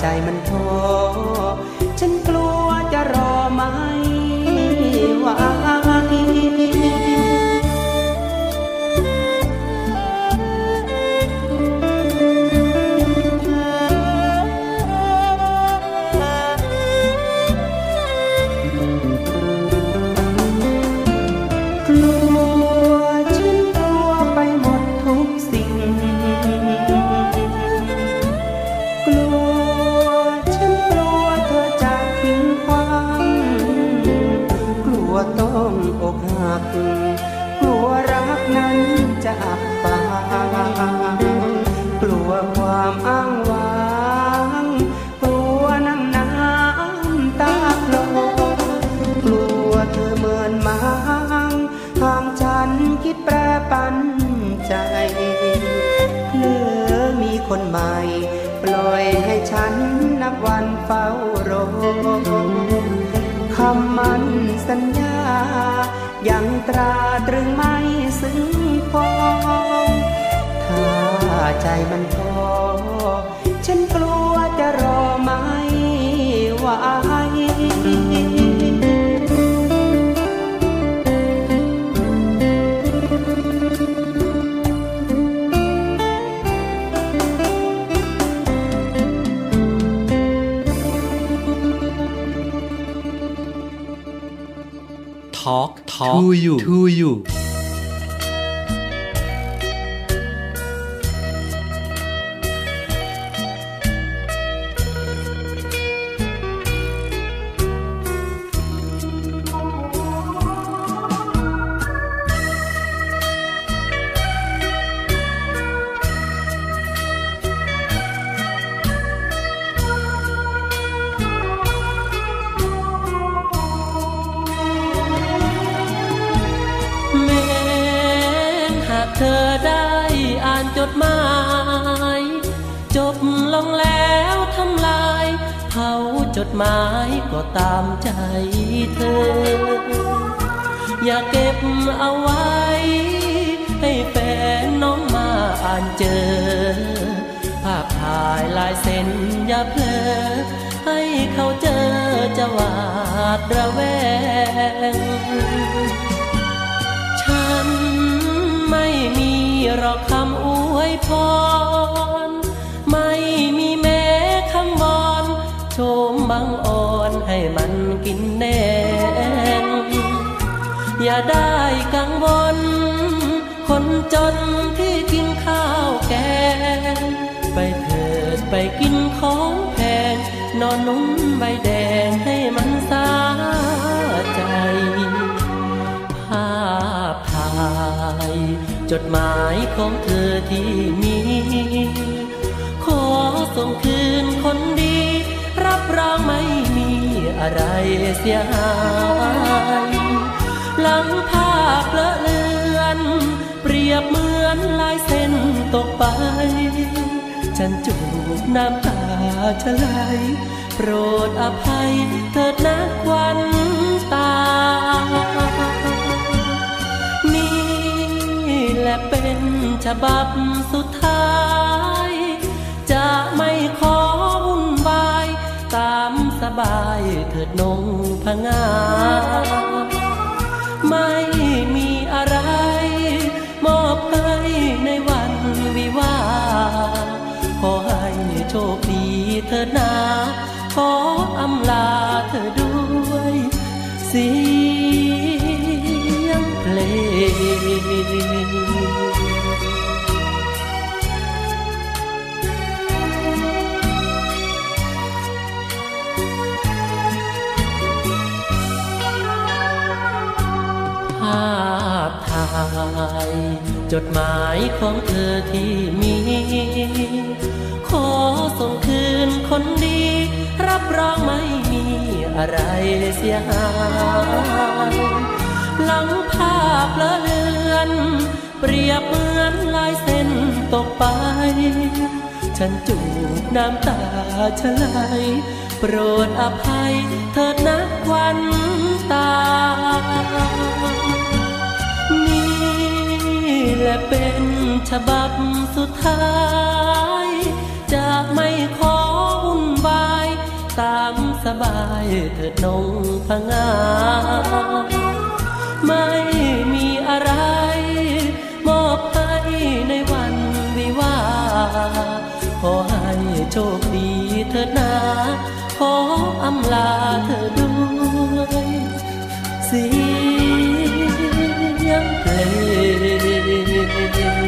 ใจมันท้อ จะรอไม่ไหวทอล์กทอล์กทูยู ใบแดงให้มันสาใจ ภาพถ่าย จดหมายของเธอที่มี ขอส่งคืนคนดี รับรองไม่มีอะไรเสียหายหลังภาพเลอะเลือน เปรียบเหมือนลายเส้นตกไป ฉันจูบน้ำตาชะไหล โปรดอภัยเถิดนะควันตา นี่แหละเป็นฉบับสุดท้าย จะไม่ขอวุ่นวาย ตามสบายเถิดนงพงา ไม่มีอะไร มอบให้ในวันวิวาขอให้โชคดีเถิดนา ออำลาเธอด้วยเสียงเพลงภาพถ่ายจดหมายของเธอที่มี ขอส่งคืนคนดี รับรองไม่มีอะไรเสียหายหลังภาพละเลือน เปรียบเหมือนลายเส้นตกไป ฉันจูบน้ำตาชะไหลโปรดอภัยเถิดนักวันตา นี่แหละเป็นฉบับสุดท้ายจะไม่ขอวุ่นวาย ตามสบายเถิดนงพงา ไม่มีอะไร มอบให้ในวันวิวาขอให้โชคดีเถิดนา ขออำลาเธอด้วยเสียงเพลง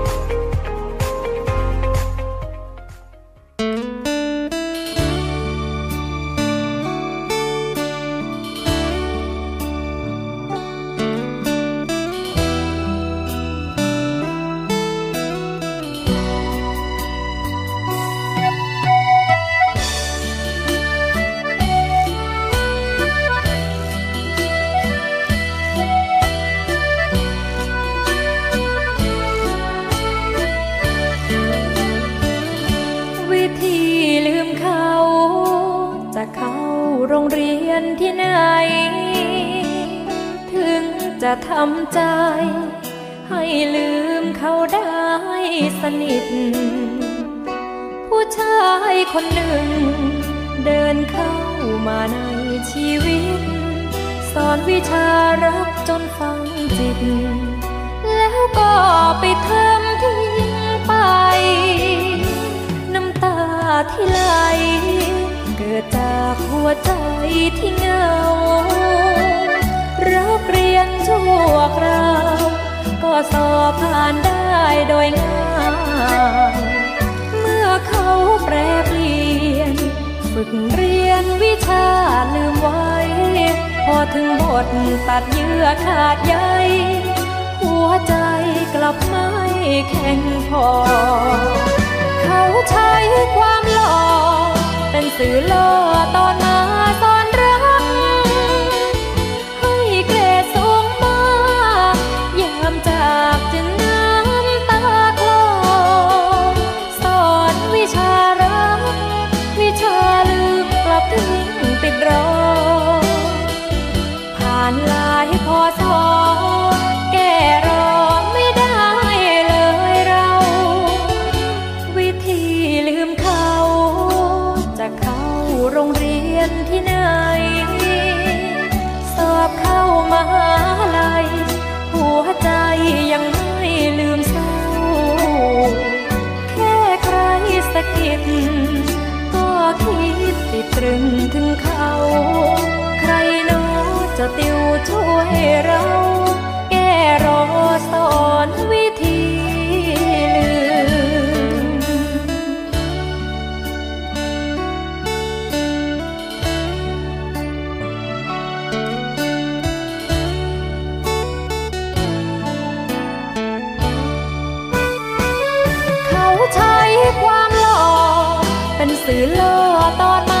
เข้ามาในชีวิต สอนวิชารักจนฟังจิต แล้วก็ไปทำทิ้งไป น้ำตาที่ไหล เกิดจากหัวใจที่เหงารักเรียนชั่วคราวก็สอบผ่านได้โดยง่าย ฝึกเรียนวิชาลืมไว้ พอถึงบทตัดเยื่อขาดใยหัวใจกลับไม่แข็งพอ เขาใช้ความหล่อเป็นสื่อล่อตอนนั้น เราแก้รอสอนวิธีลืม เขาใช้ความหล่อเป็นสื่อล่อตอนมา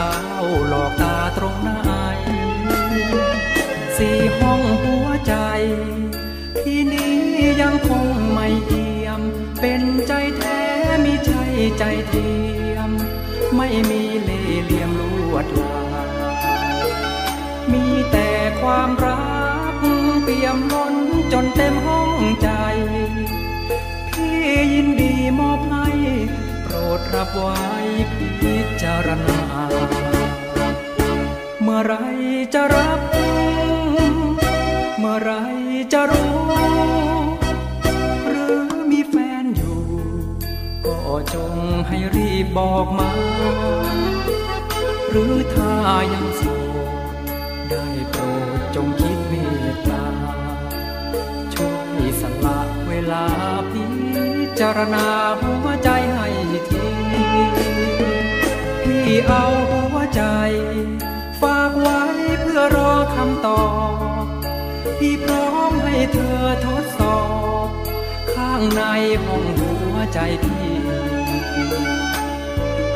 กาวหลอกตาตรงไหนสี่ห้องหัวใจ ที่นี้ยังคงไม่เอี่ยม เป็นใจแท้ม่ใช่ใจเทียม ไม่มีเล่เหลี่ยมลวดลายมีแต่ความรักเปี่ยมล้นจนเต็มห้องใจ พี่ยินดีมอบให้โปรดรับไว้พิจารณา มมื่อไรจะรับ เมื่อไรจะรู้ หรือมีแฟนอยู่ ก็จงให้รีบบอกมา หรือถ้ายังโสดได้โปรดจงคิดเมตตา ช่วยสละเวลาพิจารณาหัวใจให้ทีพี่เอาหัวใจ พื่อรอคำตอบพี่พร้อมให้เธอทดสอบ ข้างในห้องหัวใจพี่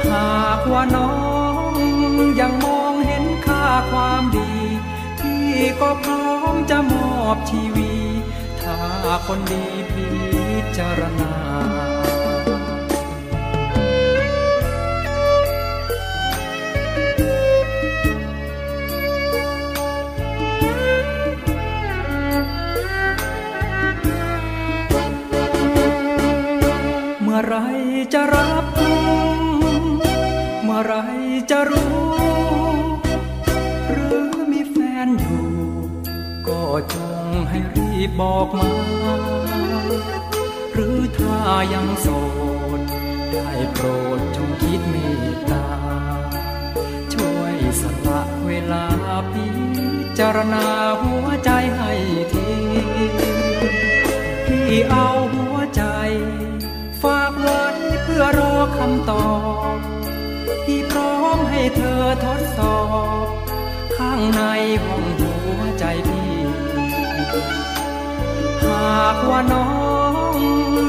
หากว่าน้องยังมองเห็นค่าความดี พี่ก็พร้อมจะมอบชีวี ถ้าคนดีพิจารณา มื่อไรจะรับเมื่อไรจะรู้ หรือมีแฟนอยู่ ก็จงให้รีบบอกมา หรือถ้ายังโสด ได้โปรดจงคิดเมตตา ช่วยสละเวลาพิจารณาหัวใจให้ที พี่เอาหัวใจ พื่อรอคำตอบพี่พร้อมให้เธอทดสอบ ข้างในห้องหัวใจพี่ หากว่าน้อง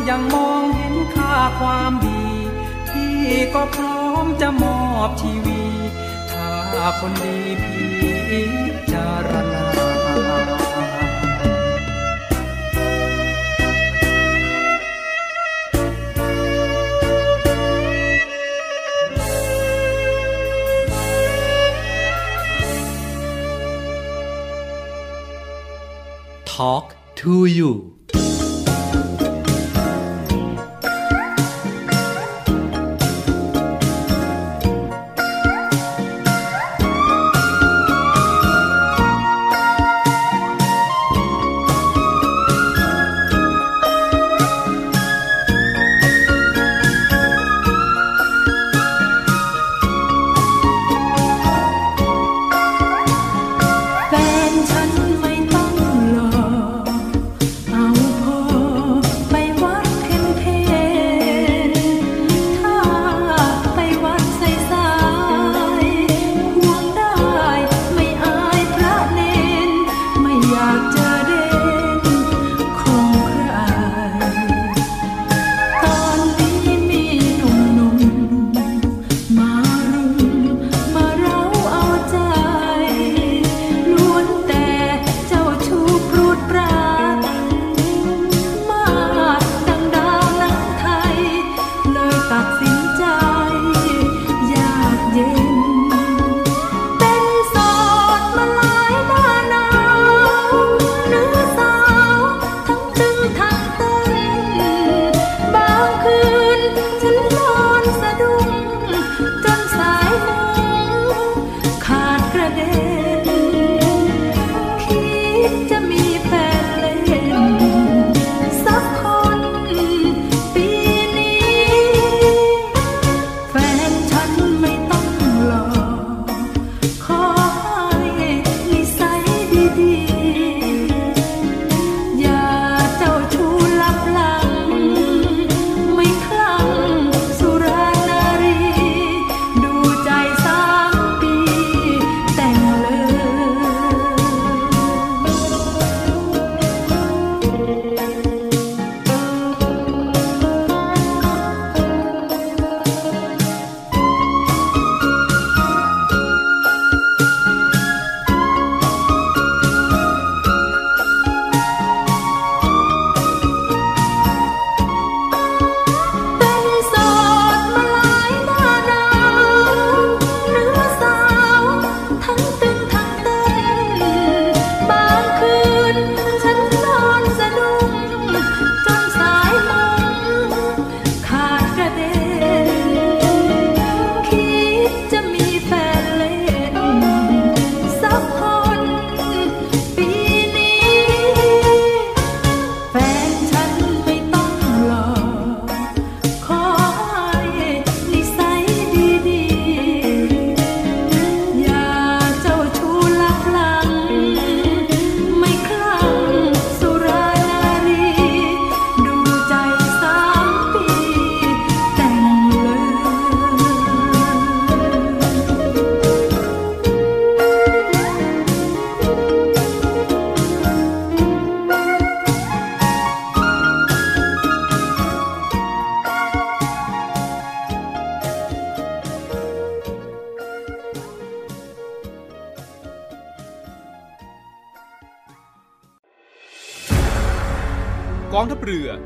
ยังมองเห็นค่าความดี พี่ก็พร้อมจะมอบชีวี ถ้าคนดีพี่จารณ Talk to you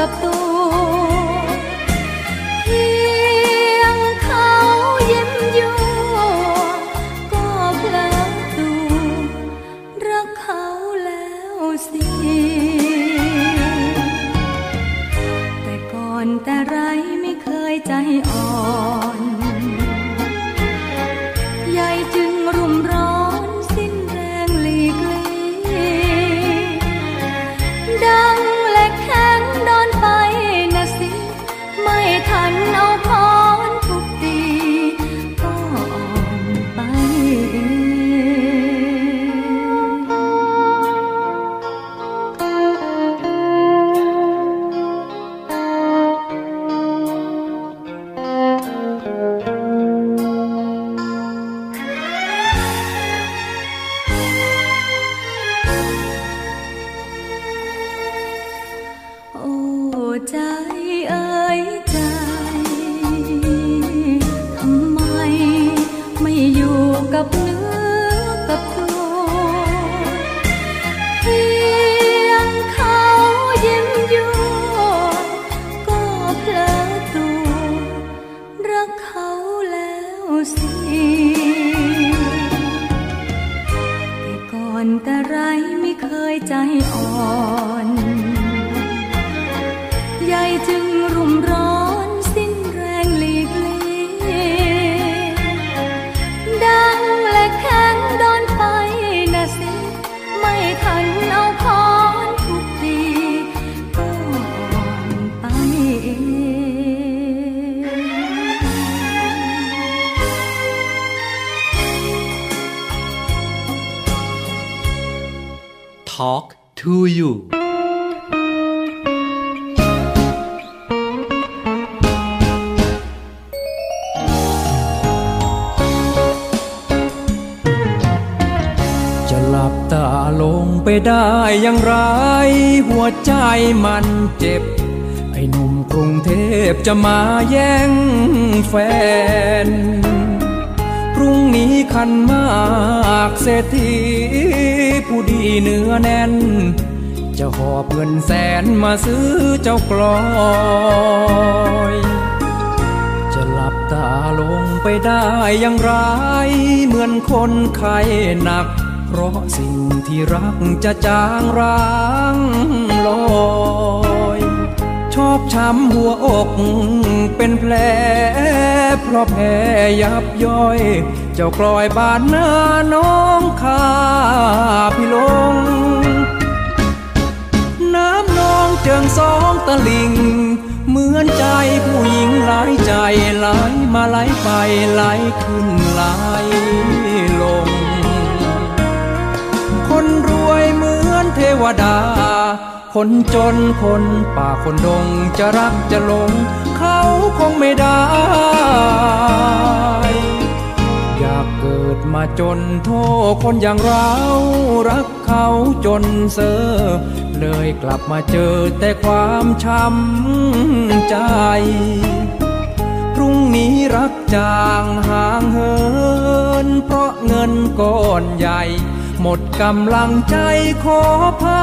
อ อ่อนใหญ่จึงรุ่มร้อนสิ้นแรงหลีกเลี่ยงดังและแข็งโดนไฟนะสิ ไม่ทันเอาพรทุกทีก็อ่อนไปเอง Talk to you จะหลับตาลงไปได้อย่างไร หัวใจมันเจ็บ ไอ้หนุ่มกรุงเทพจะมาแย่งแฟน รุ่งนี้คันมากเศรษฐีผู้ดีเนื้อแน่น จะหอบเงินแสนมาซื้อเจ้ากลอย จะหลับตาลงไปได้อย่างไร เหมือนคนไข้หนัก เพราะสิ่งที่รักจะจางร้าง อบช้ำหัวอกเป็นแผลเพราะแพ้ยับย่อย เจ้ากลอยบานหน้าน้องข้าพี่ลง น้ำนองเจิงสองตะลิง เหมือนใจผู้หญิงหลายใจไหลมาไหลไปไหลขึ้นไหลลง คนรวยเหมือนเทวดา คนจนคนป่าคนดงจะรักจะหลง เขาคงไม่ได้ อยากเกิดมาจนโทษคนอย่างเรา รักเขาจนเซอเลยกลับมาเจอแต่ความช้ำใจ พรุ่งนี้รักจางห่างเหิน เพราะเงินก้อนใหญ่ หมดกำลังใจขอพา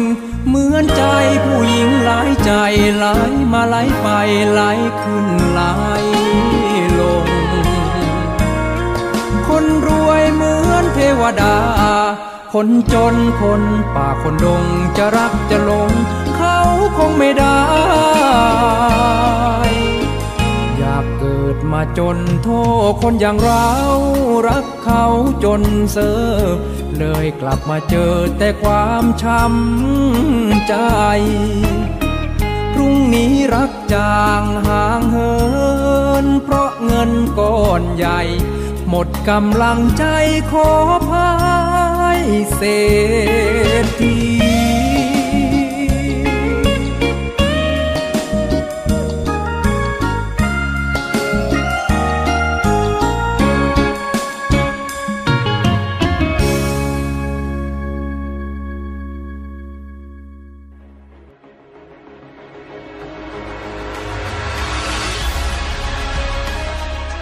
เหมือนใจผู้หญิงหลายใจไหลมาไหลไปไหลขึ้นไหลลง คนรวยเหมือนเทวดา คนจนคนป่าคนดงจะรักจะหลง เขาคงไม่ได้ มาจนโทษคนอย่างเรารักเขาจนเซอเลยกลับมาเจอแต่ความช้ำใจ พรุ่งนี้รักจางห่างเหิน เพราะเงินก้อนใหญ่ หมดกำลังใจขอพายเศรษฐี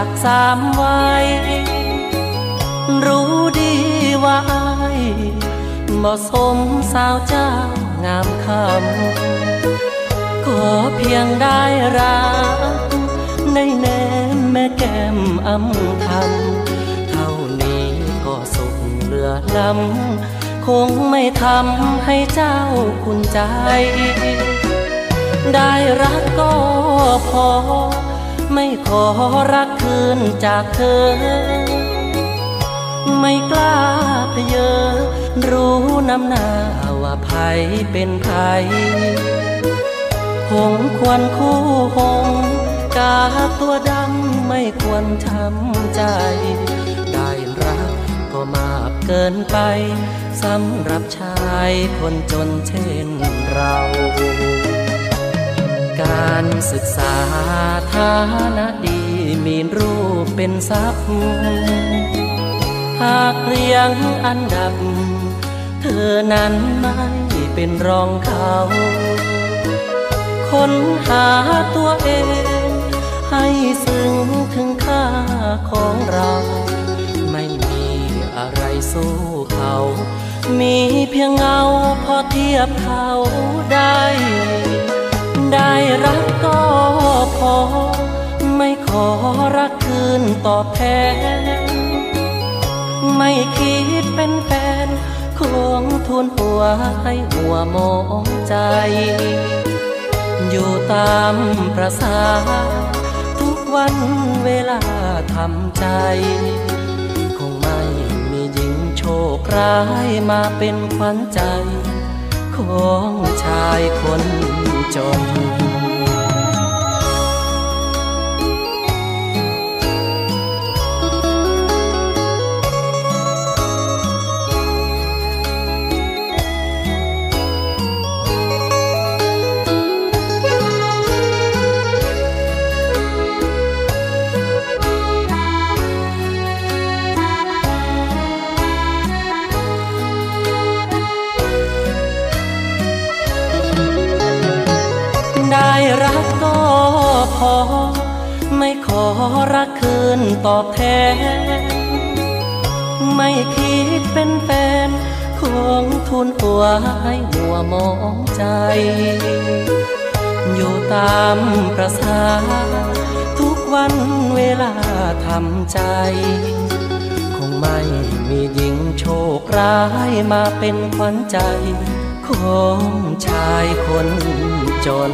จากสามวัยรู้ดีว่าอายบ่สมสาวเจ้างามคำขอเพียงได้รักในแนมแม่แก้มอำคำเท่านี้ก็สุขเหลือล้ำคงไม่ทำให้เจ้าคุณใจ ได้รักก็พอ ไม่ขอรักคืนจากเธอ ไม่กล้าเพเยอรู้น้ำหน้าว่าภัยเป็นภัยหงควรคู่หงกาตัวดำไม่ควรทำใจ ได้รักก็มากเกินไปสำหรับชายคนจนเช่นเรา การศึกษาฐานะดีมีรูปเป็นทรัพย์หากเรียงอันดับ เธอนั้นไม่เป็นรองเขาค้นหาตัวเอง ให้ซึ้งถึงค่าของเรา ไม่มีอะไรสู้เขา มีเพียงเงาพอเทียบเขาได้ ได้รักก็พอ ไม่ขอรักคืนตอบแทน ไม่คิดเป็นแฟนคงทุนหัวให้หัวมองใจ อยู่ตามประสาทุกวันเวลาทำใจ คงไม่มีหญิงโชคร้ายมาเป็นขวัญใจ ของชายคน จนายหัวมองใจ อยู่ตามประสาทุกวันเวลาทำใจ คงไม่มีหญิงโชคร้ายมาเป็นขวัญใจ ของชายคนจน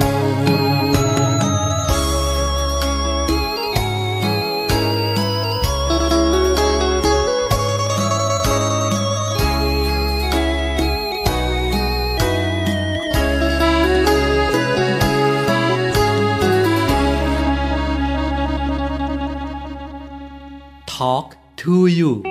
to you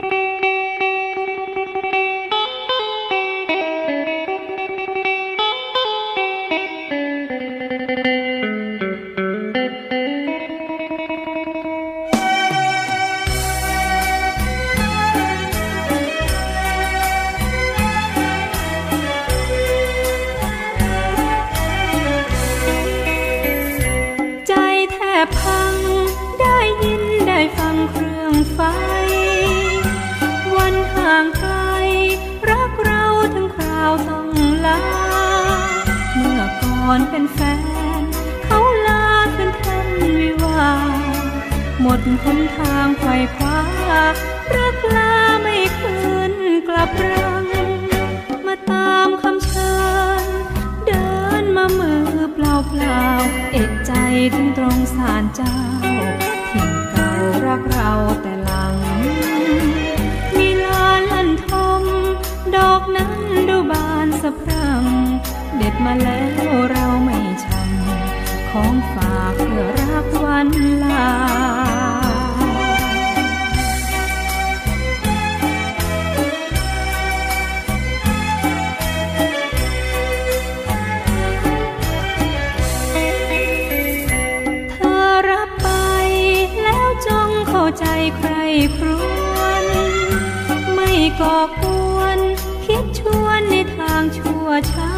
องลาเมื่อก่อนเป็นแฟน เขาลาขึ้นทันวิวา หมดหนทางไขว่คว้ารักลาไม่คืนกลับรัง มาตามคำเชิญ เดินมามือเปล่าเปล่า เอกใจถึงตรงสารเจ้าถิ่นเก่ารักเราแต่หลัง มีลานลันทม ดอกนั้นดูบานสะพรั่ง เด็ดมาแล้วเราไม่ชัง ของฝากเพื่อรักวันลาเธอรับไปแล้วจงเข้าใจใครครวน ไม่ก่อกวนคิดชวนในทางชั่วช้า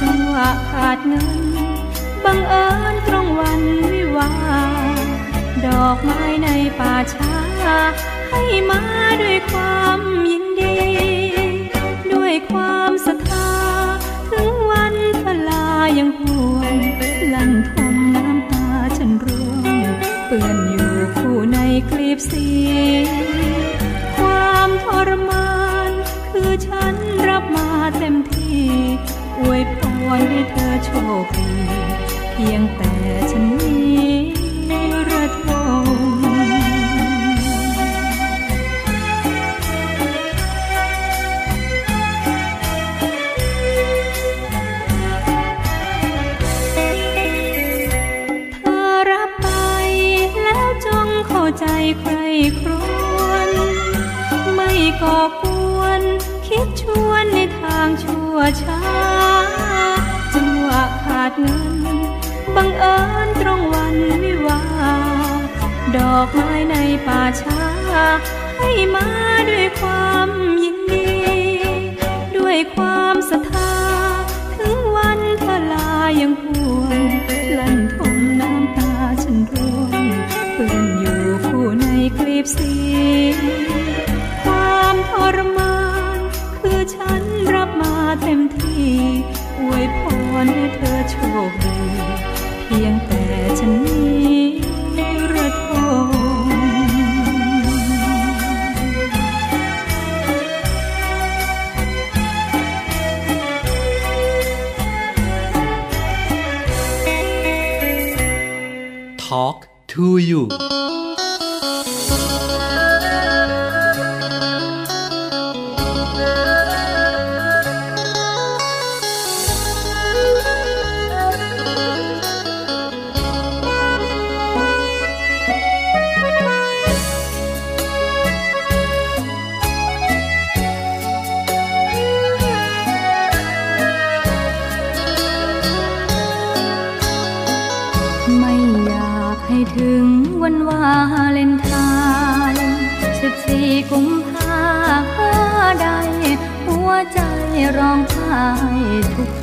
จังหวะขาดเงิน บังเอิญตรงวันวิวา ดอกไม้ในป่าช้า ให้มาด้วยความยินดี ด้วยความศรัทธา ถึงวันพลายังห่วงลันทมน้ำตาฉันร่วง เปื้อนอยู่คู่ในคลิปสี เต็มที่ อวยพรให้เธอโชคดี เพียงแต่ฉันนี้ระทมเธอรับไปแล้วจงเข้าใจใครครวนไม่ก่อกวน คิดชวนในทางชั่วช้าจังหวะขาดเงิน บังเอิญตรงวันวิวา ดอกไม้ในป่าช้า ให้มาด้วยความยินดี ด้วยความศรัทธา ถึงวันพลายังพวงลั่นทมน้ำตาฉันร่วงเปื้อนอยู่คู่ในคลิปสี เต็มที่อวยพรให้เธอโชคดี เพียงแต่ฉันนี้ระทม Talk to you ร้องไห้ทุก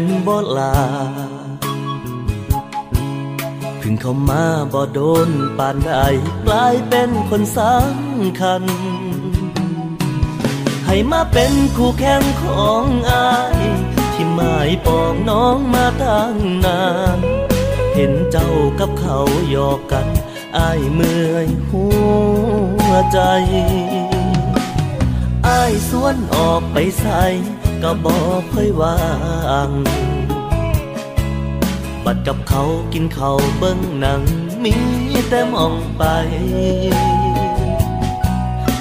นบ่ลาเพึ่งเข้ามาบ่โดนปานใดกลายเป็นคนสำคัญ ให้มาเป็นคู่แข่งของอายที่หมายปองน้องมาตั้งนาน เห็นเจ้ากับเขาหยอกกันอายเมื่อยหัวใจอายสวนออกไปใส่ ก็บอกค่อยวางบัดกับเขากินเขาเบิ้งหนัง มีแต่มองไป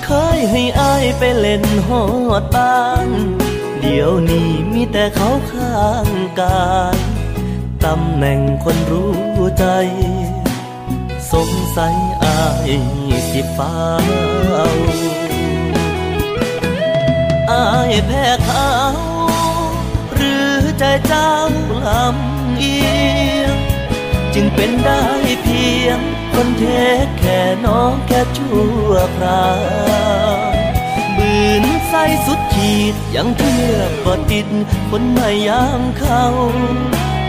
เคยให้อายไปเล่นหอดบ้านเดี๋ยวนี้มีแต่เขาข้างกายตำแหน่งคนรู้ใจ สงสัยอายสิฟ้าว แพ้เขา หรือใจเจ้าลำเอียง จึงเป็นได้เพียง คนเทคแค่น้องแค่ชั่วคราวบืนใสสุดขีดยังเทียบบ่ติด คนไม่ยางเขา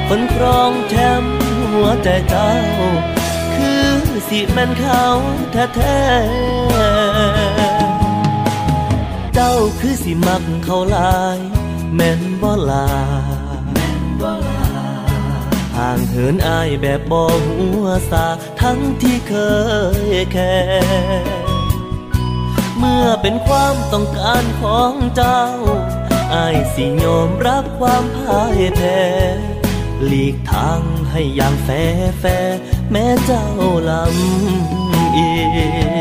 คนครองแชมป์หัวใจเจ้า คือสิแม่นเขาแท้ๆ เจ้าคือสิมักเขาลาย แม่นบ่ลาห่างเหินอายแบบบ่หัวสา ทั้งที่เคยแค่เมื่อเป็นความต้องการของเจ้าอายสิยอมรับความพ่ายแพ้หลีกทางให้อย่างแฟแฟแม้เจ้าลำเอีย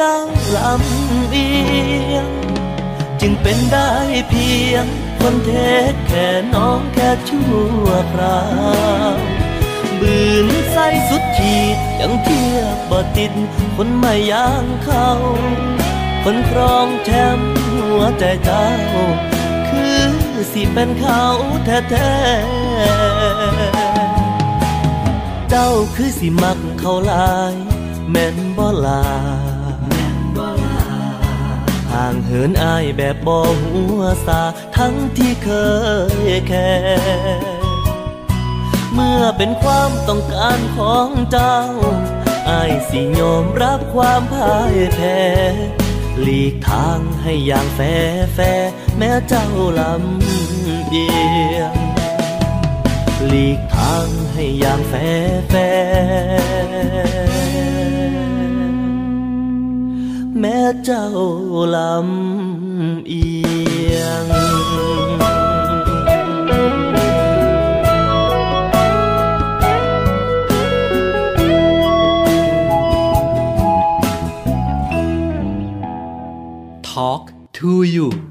เจ้าลำเอียง จึงเป็นได้เพียง คนเทคแค่น้องแค่ชั่วคราวบืนใส่สุดขีดยังเทียบบ่ติด คนไม่ย่างเขาคนครองแชมป์หัวใจเจ้า คือสิเป็นเขาแท้ๆเจ้าคือสิมักเขาลาย แม่นบ่ลาางเหินอายแบบบ่หัวสาทั้งที่เคยแค่เมื่อเป็นความต้องการของเจ้าอายสิยอมรับความพ่ายแพ้หลีกทางให้อย่างแฟแฟแม้เจ้าลำเอียงหลีกทางให้อย่างแฟแฟ hết trao yên. Talk to you.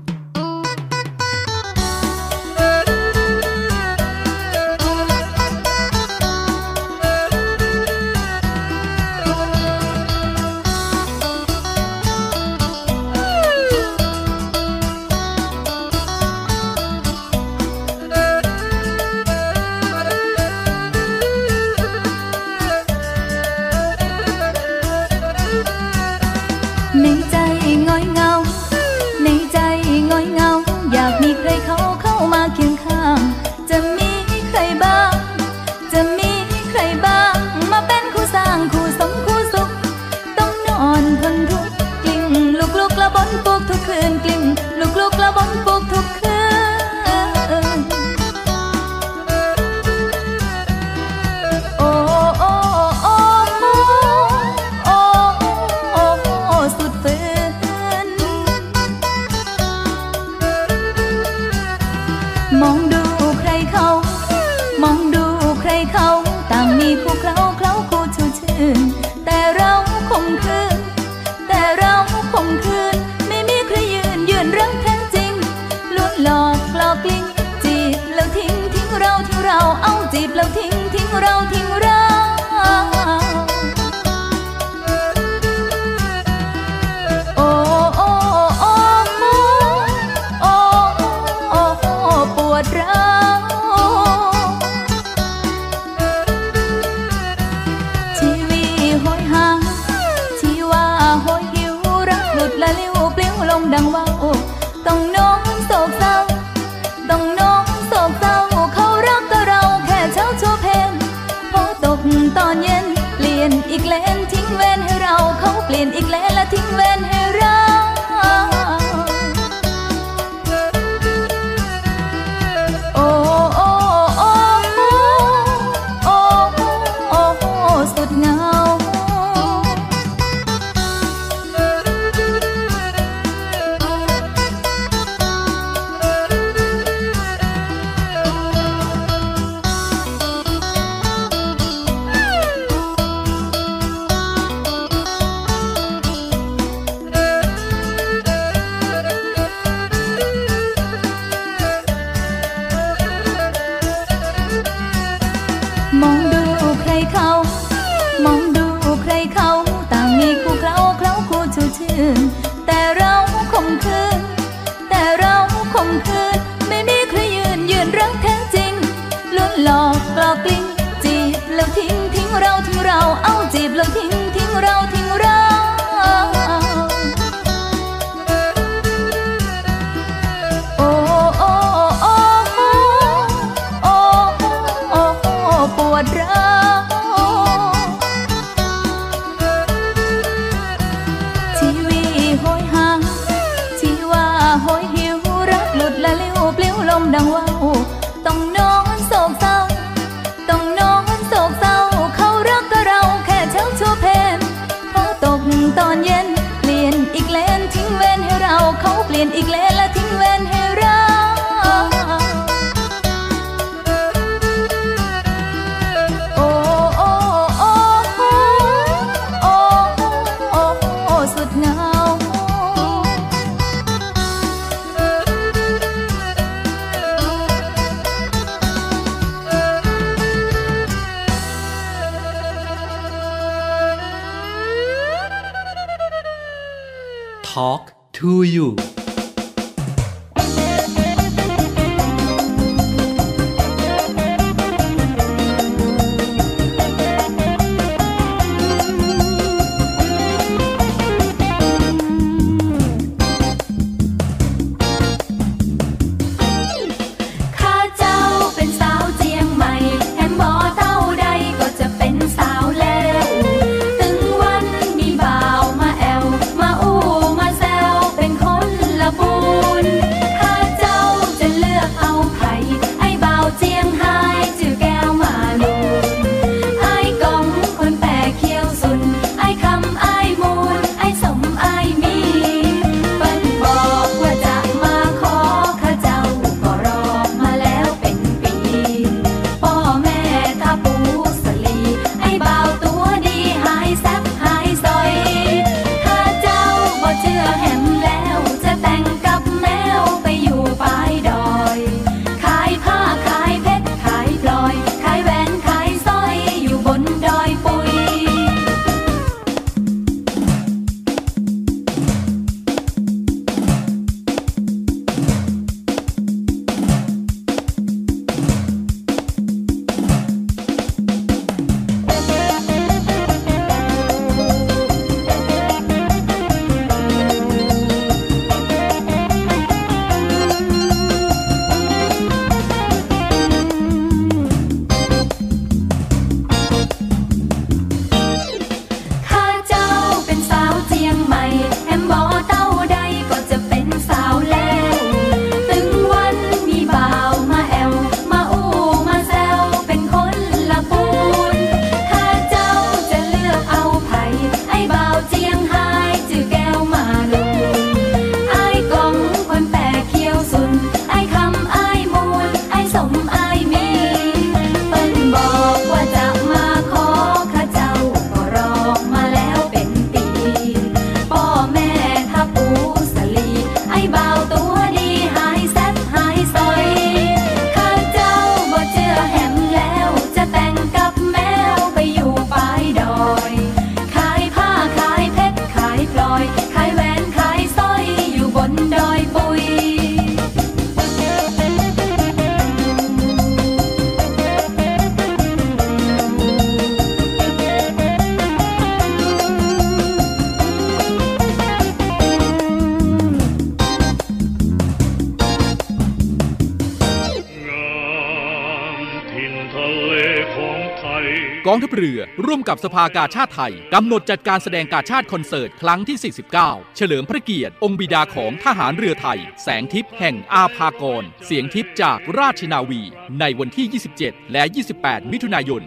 เรือ ร่วมกับสภากาชาติไทย กำหนดจัดการแสดงกาชาติคอนเสิร์ต ครั้งที่ 49 เฉลิมพระเกียรติ องค์บิดาของทหารเรือไทย แสงทิพย์แห่งอาภากร เสียงทิพย์จากราชนาวี ในวันที่ 27 และ 28 มิถุนายน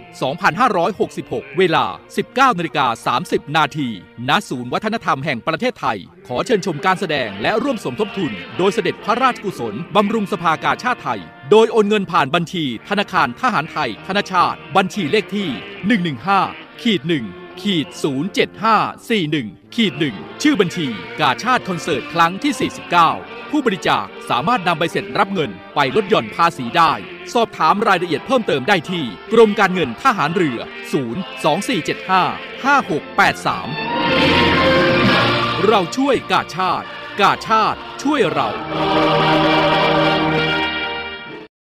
2566 เวลา 19นาฬิกา30 นาทีณศูนย์วัฒนธรรมแห่งประเทศไทย ขอเชิญชมการแสดงและร่วมสมทบทุน โดยเสด็จพระราชกุศล บำรุงสภากาชาติไทย โดยโอนเงินผ่านบัญชี ธนาคารทหารไทย ธนชาติ บัญชีเลขที่ 115 ขีด1ขีด07541ขีด1ชื่อบัญชี กาชาติคอนเสิร์ตครั้งที่ 49 ผู้บริจาคสามารถนำใบเสร็จรับเงินไปลดหย่อนภาษีได้ สอบถามรายละเอียดเพิ่มเติมได้ที่ กรมการเงินทหารเรือ 02475 5683 เราช่วยกาชาติ กาชาติช่วยเรา